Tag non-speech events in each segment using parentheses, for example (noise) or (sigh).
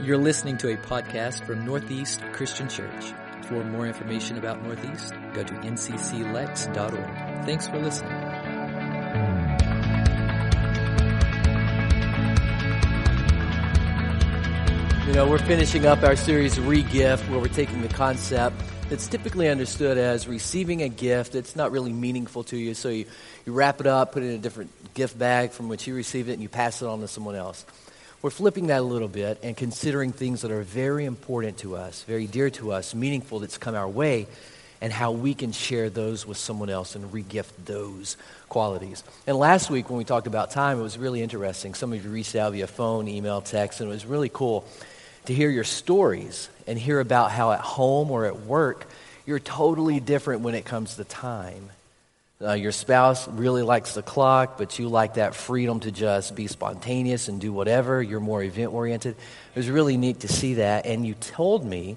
You're listening to a podcast from Northeast Christian Church. For more information about Northeast, go to ncclex.org. Thanks for listening. You know, we're finishing up our series Regift, where we're taking the concept that's typically understood as receiving a gift that's not really meaningful to you. So you, you wrap it up, put it in a different gift bag from which you received it, and you pass it on to someone else. We're flipping that a little bit and considering things that are very important to us, very dear to us, meaningful that's come our way, and how we can share those with someone else and regift those qualities. And last week when we talked about time, it was really interesting. Some of you reached out via phone, email, text, and it was really cool to hear your stories and hear about how at home or at work you're totally different when it comes to time. Uh, your spouse really likes the clock, but you like that freedom to just be spontaneous and do whatever. You're more event oriented. It was really neat to see that. And you told me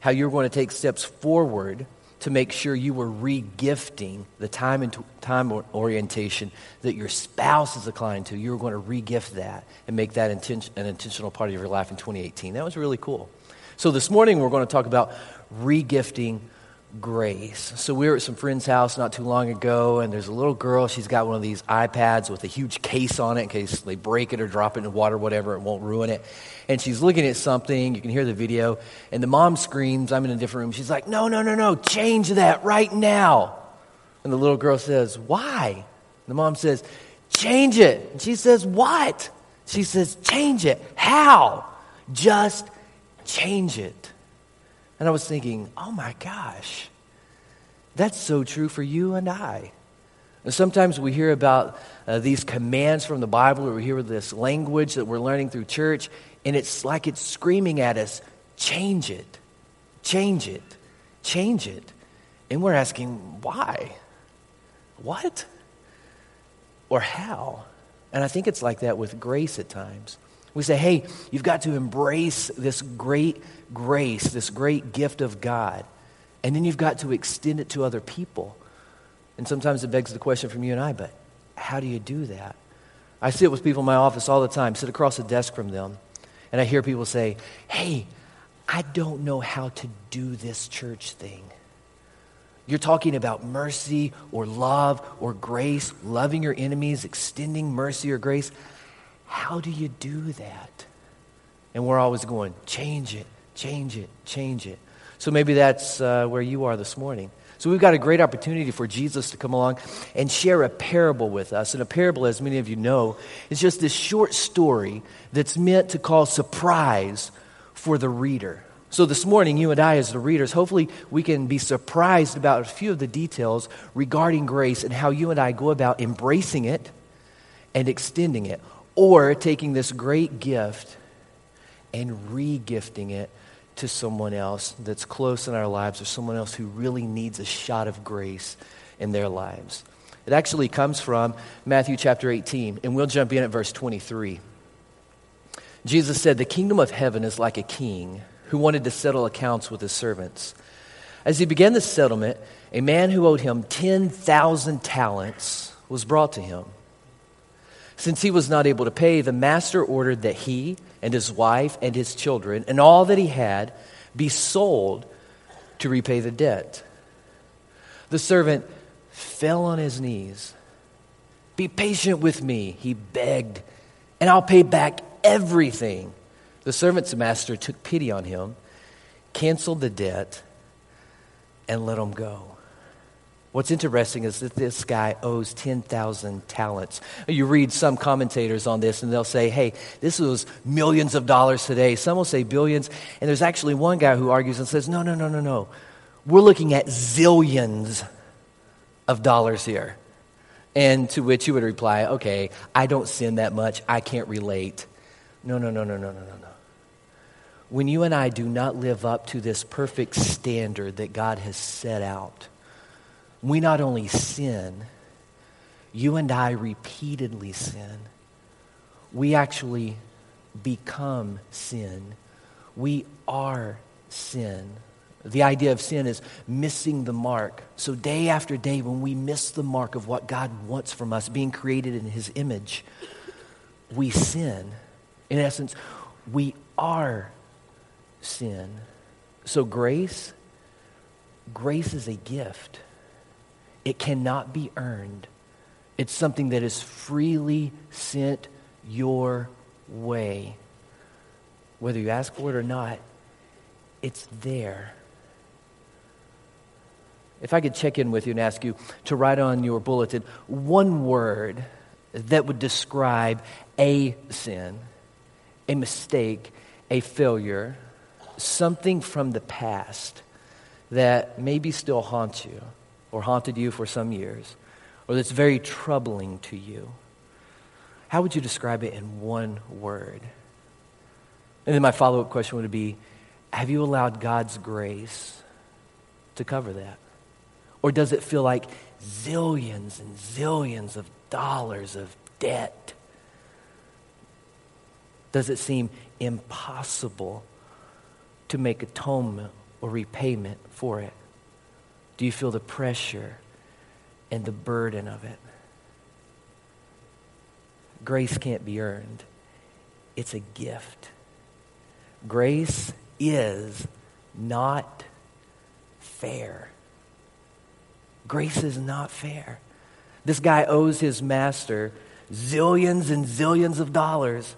how you were going to take steps forward to make sure you were regifting the time and time orientation that your spouse is inclined to. You were going to regift that and make that inten- an intentional part of your life in 2018. That was really cool. So this morning we're going to talk about regifting grace. So we were at some friend's house not too long ago, and there's a little girl. She's got one of these iPads with a huge case on it in case they break it or drop it in water, whatever. It won't ruin it. And she's looking at something. You can hear the video, and the mom screams. I'm in a different room. She's like, "No, no, no, no! Change that right now!" And the little girl says, "Why?" And the mom says, "Change it." And she says, "What?" She says, "Change it. How? Just change it." And I was thinking, oh my gosh, that's so true for you and I. And sometimes we hear about uh, these commands from the Bible, or we hear this language that we're learning through church, and it's like it's screaming at us change it, change it, change it. And we're asking, why? What? Or how? And I think it's like that with grace at times. We say, hey, you've got to embrace this great grace, this great gift of God. And then you've got to extend it to other people. And sometimes it begs the question from you and I, but how do you do that? I sit with people in my office all the time, sit across the desk from them, and I hear people say, hey, I don't know how to do this church thing. You're talking about mercy or love or grace, loving your enemies, extending mercy or grace. How do you do that? And we're always going, change it, change it, change it. So maybe that's uh, where you are this morning. So we've got a great opportunity for Jesus to come along and share a parable with us. And a parable, as many of you know, is just this short story that's meant to cause surprise for the reader. So this morning, you and I, as the readers, hopefully we can be surprised about a few of the details regarding grace and how you and I go about embracing it and extending it, or taking this great gift and re gifting it to someone else that's close in our lives or someone else who really needs a shot of grace in their lives. It actually comes from Matthew chapter 18, and we'll jump in at verse 23. Jesus said, The kingdom of heaven is like a king who wanted to settle accounts with his servants. As he began the settlement, a man who owed him 10,000 talents was brought to him. Since he was not able to pay, the master ordered that he and his wife and his children and all that he had be sold to repay the debt. The servant fell on his knees. Be patient with me, he begged, and I'll pay back everything. The servant's master took pity on him, canceled the debt, and let him go. What's interesting is that this guy owes 10,000 talents. You read some commentators on this and they'll say, hey, this was millions of dollars today. Some will say billions. And there's actually one guy who argues and says, no, no, no, no, no. We're looking at zillions of dollars here. And to which you would reply, okay, I don't sin that much. I can't relate. No, no, no, no, no, no, no, no. When you and I do not live up to this perfect standard that God has set out, we not only sin, you and I repeatedly sin. We actually become sin. We are sin. The idea of sin is missing the mark. So, day after day, when we miss the mark of what God wants from us, being created in His image, we sin. In essence, we are sin. So, grace, grace is a gift. It cannot be earned. It's something that is freely sent your way. Whether you ask for it or not, it's there. If I could check in with you and ask you to write on your bulletin one word that would describe a sin, a mistake, a failure, something from the past that maybe still haunts you or haunted you for some years or that's very troubling to you, how would you describe it in one word? And then my follow up question would be Have you allowed God's grace to cover that? Or does it feel like zillions and zillions of dollars of debt? Does it seem impossible to make atonement or repayment for it? Do you feel the pressure and the burden of it? Grace can't be earned, it's a gift. Grace is not fair. Grace is not fair. This guy owes his master zillions and zillions of dollars.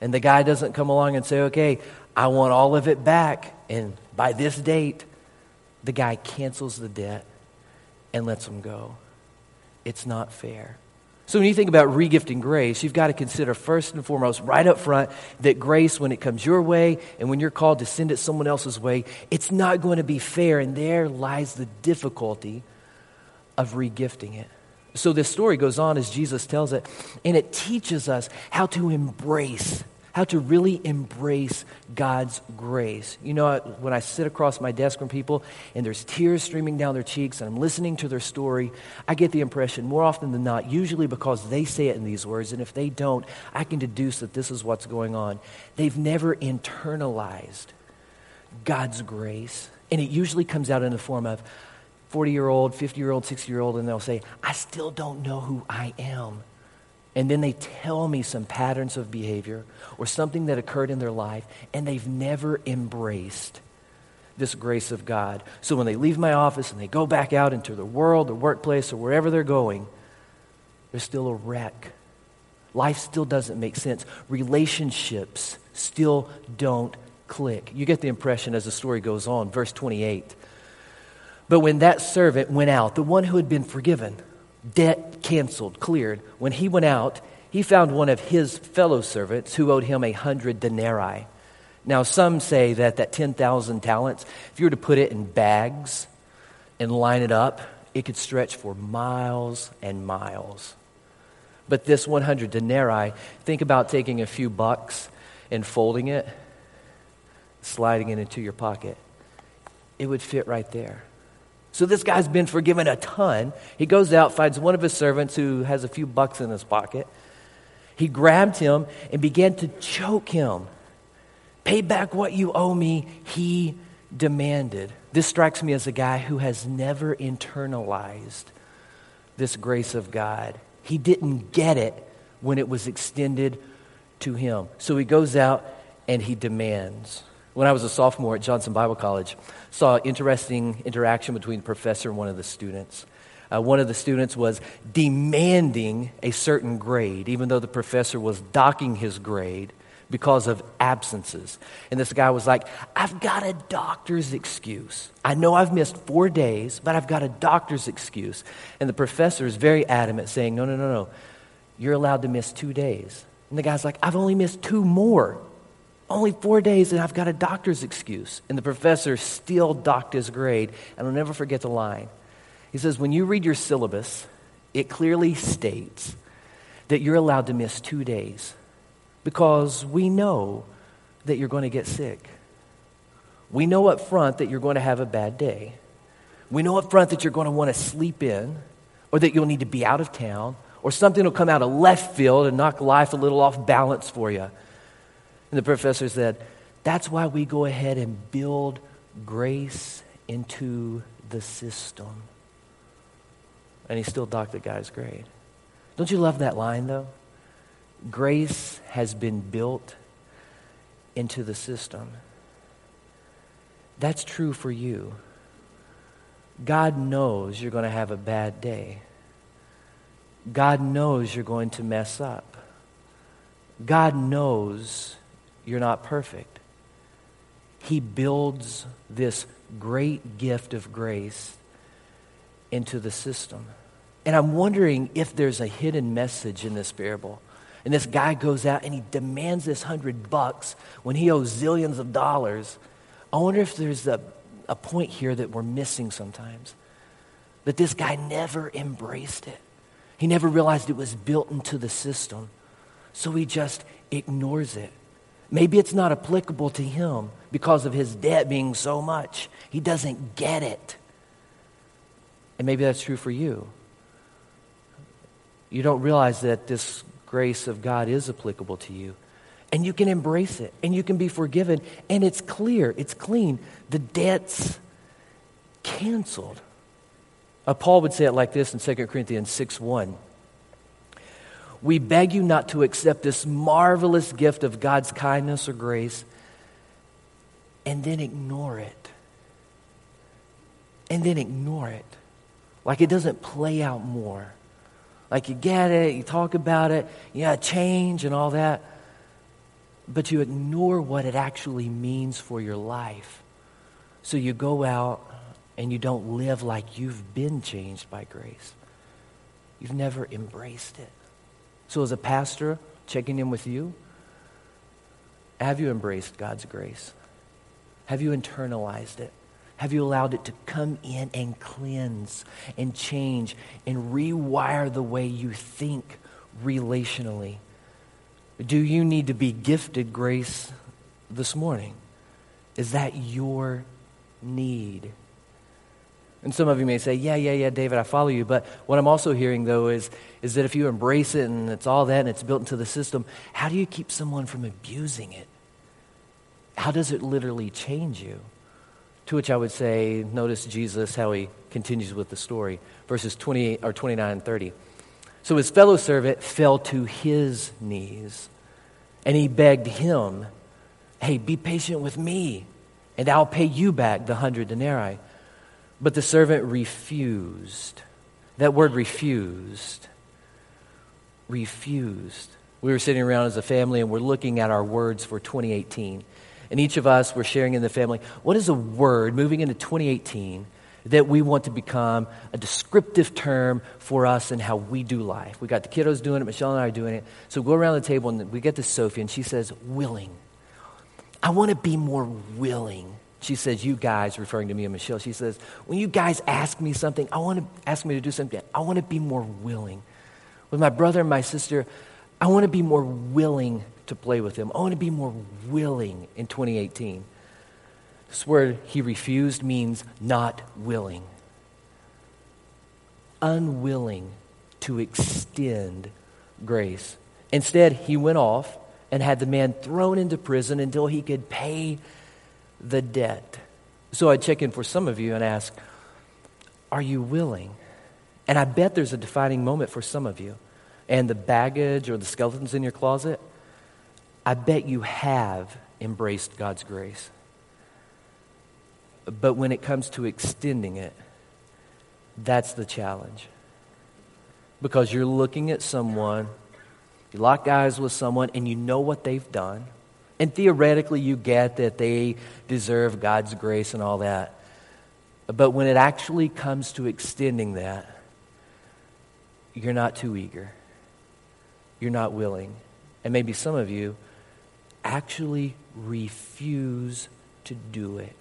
And the guy doesn't come along and say, okay, I want all of it back. And by this date, the guy cancels the debt and lets him go. It's not fair. So when you think about regifting grace, you've got to consider first and foremost, right up front, that grace, when it comes your way and when you're called to send it someone else's way, it's not going to be fair. And there lies the difficulty of regifting it. So this story goes on as Jesus tells it, and it teaches us how to embrace, how to really embrace God's grace. You know, when I sit across my desk from people and there's tears streaming down their cheeks and I'm listening to their story, I get the impression more often than not, usually because they say it in these words, and if they don't, I can deduce that this is what's going on. They've never internalized God's grace, and it usually comes out in the form of, 40 year old, 50 year old, 60 year old, and they'll say, I still don't know who I am. And then they tell me some patterns of behavior or something that occurred in their life, and they've never embraced this grace of God. So when they leave my office and they go back out into the world, the workplace, or wherever they're going, they're still a wreck. Life still doesn't make sense. Relationships still don't click. You get the impression as the story goes on. Verse 28 but when that servant went out, the one who had been forgiven, debt canceled, cleared, when he went out, he found one of his fellow servants who owed him a hundred denarii. Now, some say that that 10,000 talents, if you were to put it in bags and line it up, it could stretch for miles and miles. But this 100 denarii, think about taking a few bucks and folding it, sliding it into your pocket. It would fit right there. So this guy's been forgiven a ton. He goes out, finds one of his servants who has a few bucks in his pocket. He grabbed him and began to choke him. Pay back what you owe me, he demanded. This strikes me as a guy who has never internalized this grace of God. He didn't get it when it was extended to him. So he goes out and he demands when I was a sophomore at Johnson Bible College, saw interesting interaction between the professor and one of the students. Uh, one of the students was demanding a certain grade, even though the professor was docking his grade because of absences. And this guy was like, I've got a doctor's excuse. I know I've missed four days, but I've got a doctor's excuse. And the professor is very adamant, saying, No, no, no, no. You're allowed to miss two days. And the guy's like, I've only missed two more. Only four days, and I've got a doctor's excuse. And the professor still docked his grade, and I'll never forget the line. He says, When you read your syllabus, it clearly states that you're allowed to miss two days because we know that you're going to get sick. We know up front that you're going to have a bad day. We know up front that you're going to want to sleep in or that you'll need to be out of town or something will come out of left field and knock life a little off balance for you. And the professor said, That's why we go ahead and build grace into the system. And he still docked the guy's grade. Don't you love that line, though? Grace has been built into the system. That's true for you. God knows you're going to have a bad day. God knows you're going to mess up. God knows you're not perfect. He builds this great gift of grace into the system. And I'm wondering if there's a hidden message in this parable. And this guy goes out and he demands this hundred bucks when he owes zillions of dollars. I wonder if there's a, a point here that we're missing sometimes. That this guy never embraced it. He never realized it was built into the system. So he just ignores it. Maybe it's not applicable to him because of his debt being so much. He doesn't get it. And maybe that's true for you. You don't realize that this grace of God is applicable to you. And you can embrace it and you can be forgiven. And it's clear, it's clean. The debt's canceled. Uh, Paul would say it like this in 2 Corinthians 6 1. We beg you not to accept this marvelous gift of God's kindness or grace and then ignore it. And then ignore it. Like it doesn't play out more. Like you get it, you talk about it, yeah, change and all that. But you ignore what it actually means for your life. So you go out and you don't live like you've been changed by grace. You've never embraced it. So, as a pastor, checking in with you, have you embraced God's grace? Have you internalized it? Have you allowed it to come in and cleanse and change and rewire the way you think relationally? Do you need to be gifted grace this morning? Is that your need? And some of you may say, yeah, yeah, yeah, David, I follow you. But what I'm also hearing, though, is, is that if you embrace it and it's all that and it's built into the system, how do you keep someone from abusing it? How does it literally change you? To which I would say, notice Jesus, how he continues with the story. Verses 28 or 29 and 30. So his fellow servant fell to his knees and he begged him, Hey, be patient with me, and I'll pay you back the hundred denarii. But the servant refused. That word refused. Refused. We were sitting around as a family and we're looking at our words for 2018. And each of us were sharing in the family what is a word moving into 2018 that we want to become a descriptive term for us and how we do life. We got the kiddos doing it, Michelle and I are doing it. So we go around the table and we get to Sophie and she says, willing. I want to be more willing. She says, You guys, referring to me and Michelle, she says, When you guys ask me something, I want to ask me to do something, I want to be more willing. With my brother and my sister, I want to be more willing to play with them. I want to be more willing in 2018. This word he refused means not willing. Unwilling to extend grace. Instead, he went off and had the man thrown into prison until he could pay the debt. So I check in for some of you and ask, Are you willing? And I bet there's a defining moment for some of you. And the baggage or the skeletons in your closet, I bet you have embraced God's grace. But when it comes to extending it, that's the challenge. Because you're looking at someone, you lock eyes with someone, and you know what they've done. And theoretically, you get that they deserve God's grace and all that. But when it actually comes to extending that, you're not too eager. You're not willing. And maybe some of you actually refuse to do it.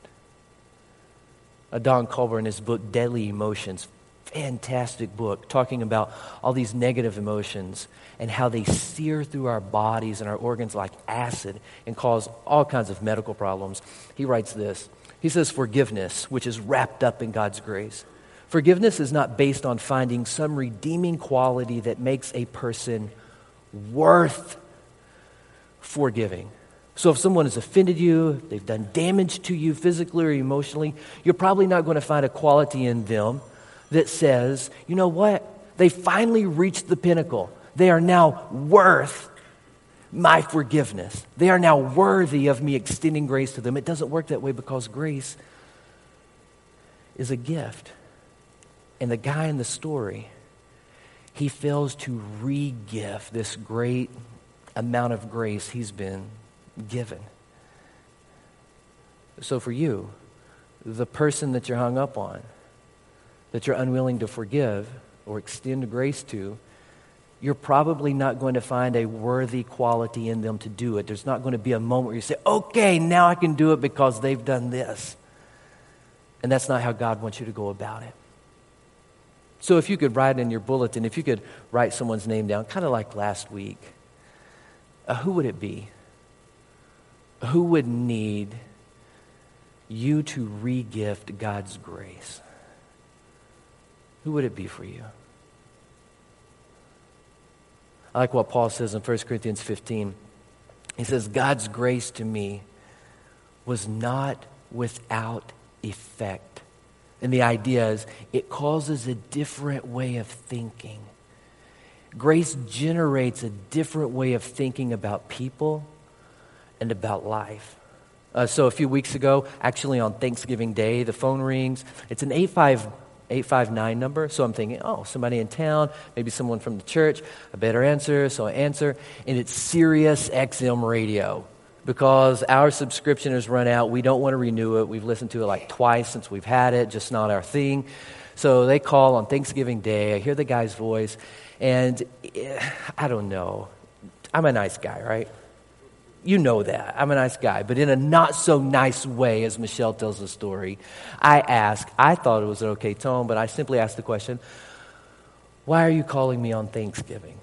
Don Colbert, in his book, Deadly Emotions, fantastic book talking about all these negative emotions and how they sear through our bodies and our organs like acid and cause all kinds of medical problems. He writes this He says, Forgiveness, which is wrapped up in God's grace. Forgiveness is not based on finding some redeeming quality that makes a person worth forgiving. So if someone has offended you, they've done damage to you physically or emotionally, you're probably not going to find a quality in them that says, you know what? They finally reached the pinnacle. They are now worth my forgiveness. They are now worthy of me extending grace to them. It doesn't work that way because grace is a gift. And the guy in the story, he fails to re give this great amount of grace he's been given. So for you, the person that you're hung up on, that you're unwilling to forgive or extend grace to, you're probably not going to find a worthy quality in them to do it. There's not going to be a moment where you say, okay, now I can do it because they've done this. And that's not how God wants you to go about it. So if you could write in your bulletin, if you could write someone's name down, kind of like last week, uh, who would it be? Who would need you to regift God's grace? Who would it be for you? I like what Paul says in 1 Corinthians 15. He says, God's grace to me was not without effect. And the idea is it causes a different way of thinking. Grace generates a different way of thinking about people and about life. Uh, so a few weeks ago, actually on Thanksgiving Day, the phone rings. It's an 85, 859 number. So I'm thinking, oh, somebody in town, maybe someone from the church. I better answer. So I answer. And it's Sirius XM radio because our subscription has run out. We don't want to renew it. We've listened to it like twice since we've had it, just not our thing. So they call on Thanksgiving Day. I hear the guy's voice. And eh, I don't know. I'm a nice guy, right? You know that. I'm a nice guy. But in a not so nice way, as Michelle tells the story, I ask, I thought it was an okay tone, but I simply asked the question, Why are you calling me on Thanksgiving?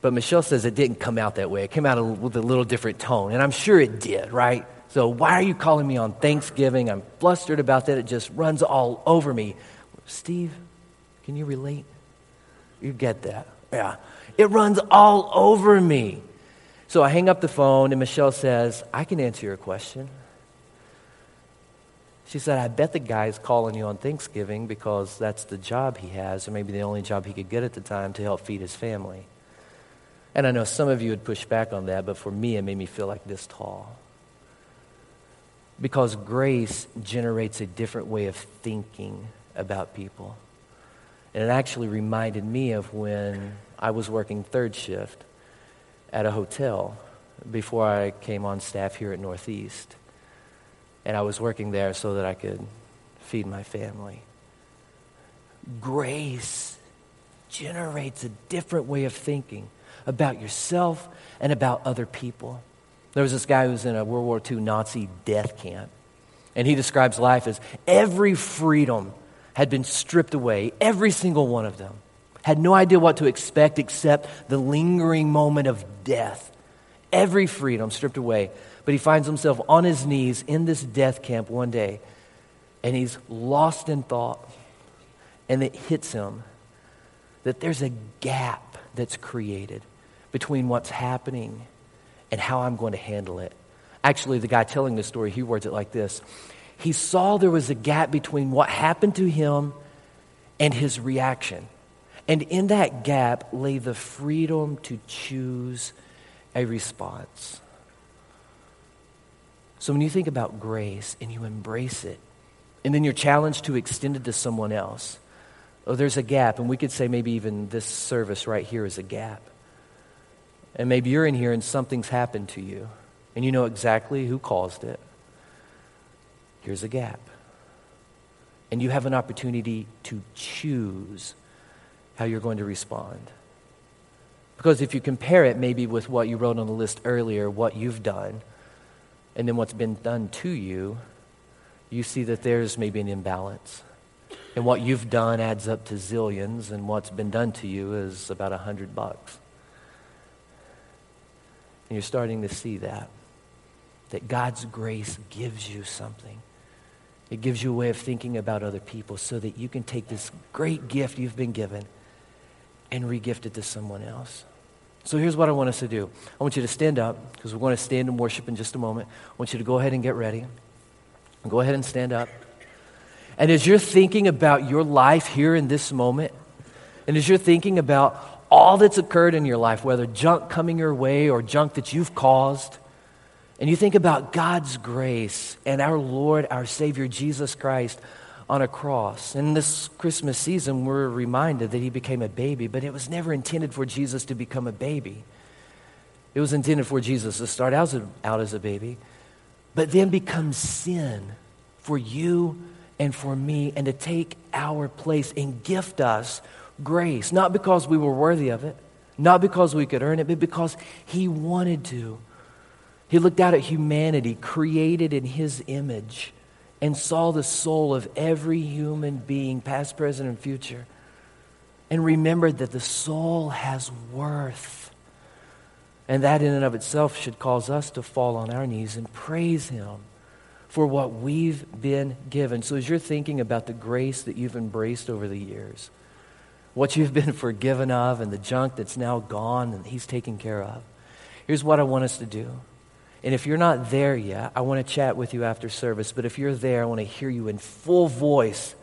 But Michelle says it didn't come out that way. It came out with a little different tone. And I'm sure it did, right? So, why are you calling me on Thanksgiving? I'm flustered about that. It just runs all over me. Steve, can you relate? You get that. Yeah. It runs all over me. So I hang up the phone, and Michelle says, I can answer your question. She said, I bet the guy's calling you on Thanksgiving because that's the job he has, or maybe the only job he could get at the time to help feed his family. And I know some of you would push back on that, but for me, it made me feel like this tall. Because grace generates a different way of thinking about people. And it actually reminded me of when I was working third shift at a hotel before I came on staff here at Northeast. And I was working there so that I could feed my family. Grace generates a different way of thinking about yourself and about other people. There was this guy who was in a World War II Nazi death camp, and he describes life as every freedom had been stripped away, every single one of them. Had no idea what to expect except the lingering moment of death. Every freedom stripped away. But he finds himself on his knees in this death camp one day, and he's lost in thought. And it hits him that there's a gap that's created between what's happening and how I'm going to handle it. Actually, the guy telling this story, he words it like this he saw there was a gap between what happened to him and his reaction. And in that gap lay the freedom to choose a response. So when you think about grace and you embrace it, and then you're challenged to extend it to someone else, oh, there's a gap. And we could say maybe even this service right here is a gap. And maybe you're in here and something's happened to you, and you know exactly who caused it here's a gap. And you have an opportunity to choose how you're going to respond. Because if you compare it maybe with what you wrote on the list earlier, what you've done, and then what's been done to you, you see that there's maybe an imbalance. And what you've done adds up to zillions, and what's been done to you is about a hundred bucks. And you're starting to see that. That God's grace gives you something. It gives you a way of thinking about other people so that you can take this great gift you've been given and regift it to someone else. So here's what I want us to do. I want you to stand up because we're going to stand and worship in just a moment. I want you to go ahead and get ready. Go ahead and stand up. And as you're thinking about your life here in this moment, and as you're thinking about all that's occurred in your life, whether junk coming your way or junk that you've caused, and you think about God's grace and our Lord, our Savior, Jesus Christ, on a cross. In this Christmas season, we're reminded that he became a baby, but it was never intended for Jesus to become a baby. It was intended for Jesus to start out as a, out as a baby, but then become sin for you and for me, and to take our place and gift us grace, not because we were worthy of it, not because we could earn it, but because he wanted to. He looked out at humanity created in his image and saw the soul of every human being, past, present, and future, and remembered that the soul has worth. And that, in and of itself, should cause us to fall on our knees and praise Him for what we've been given. So, as you're thinking about the grace that you've embraced over the years, what you've been (laughs) forgiven of, and the junk that's now gone and He's taken care of, here's what I want us to do. And if you're not there yet, I want to chat with you after service. But if you're there, I want to hear you in full voice.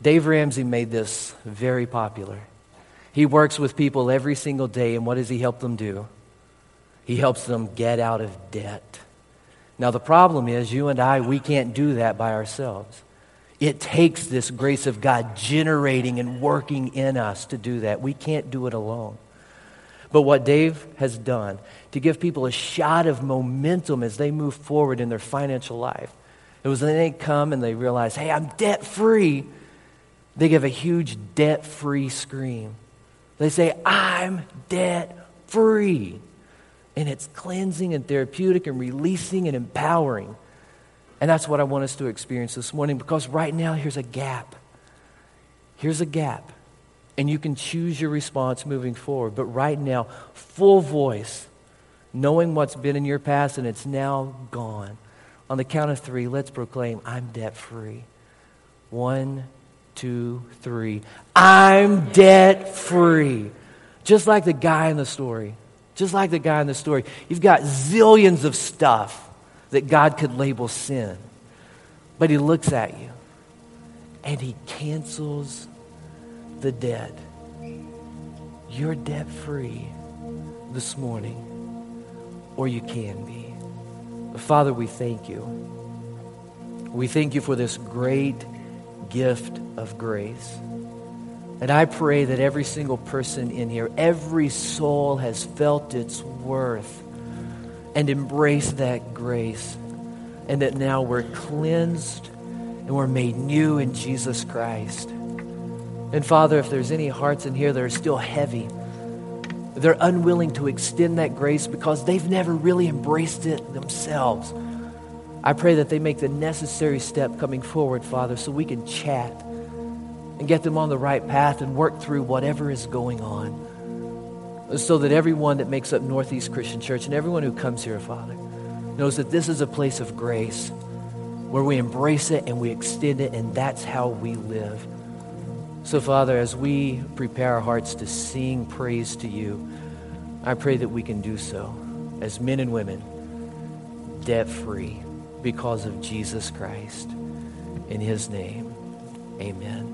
Dave Ramsey made this very popular. He works with people every single day, and what does he help them do? He helps them get out of debt. Now, the problem is, you and I, we can't do that by ourselves. It takes this grace of God generating and working in us to do that. We can't do it alone. But what Dave has done to give people a shot of momentum as they move forward in their financial life, it was when they come and they realize, hey, I'm debt free. They give a huge debt free scream. They say, I'm debt free. And it's cleansing and therapeutic and releasing and empowering. And that's what I want us to experience this morning because right now, here's a gap. Here's a gap and you can choose your response moving forward. But right now, full voice, knowing what's been in your past and it's now gone. On the count of three, let's proclaim, I'm debt free. One, two, three. I'm debt free. Just like the guy in the story. Just like the guy in the story. You've got zillions of stuff that God could label sin. But he looks at you and he cancels the dead. You're debt free this morning, or you can be. Father, we thank you. We thank you for this great gift of grace. And I pray that every single person in here, every soul has felt its worth and embraced that grace. And that now we're cleansed and we're made new in Jesus Christ. And Father, if there's any hearts in here that are still heavy, they're unwilling to extend that grace because they've never really embraced it themselves. I pray that they make the necessary step coming forward, Father, so we can chat and get them on the right path and work through whatever is going on. So that everyone that makes up Northeast Christian Church and everyone who comes here, Father, knows that this is a place of grace where we embrace it and we extend it, and that's how we live. So, Father, as we prepare our hearts to sing praise to you, I pray that we can do so as men and women, debt free because of Jesus Christ. In his name, amen.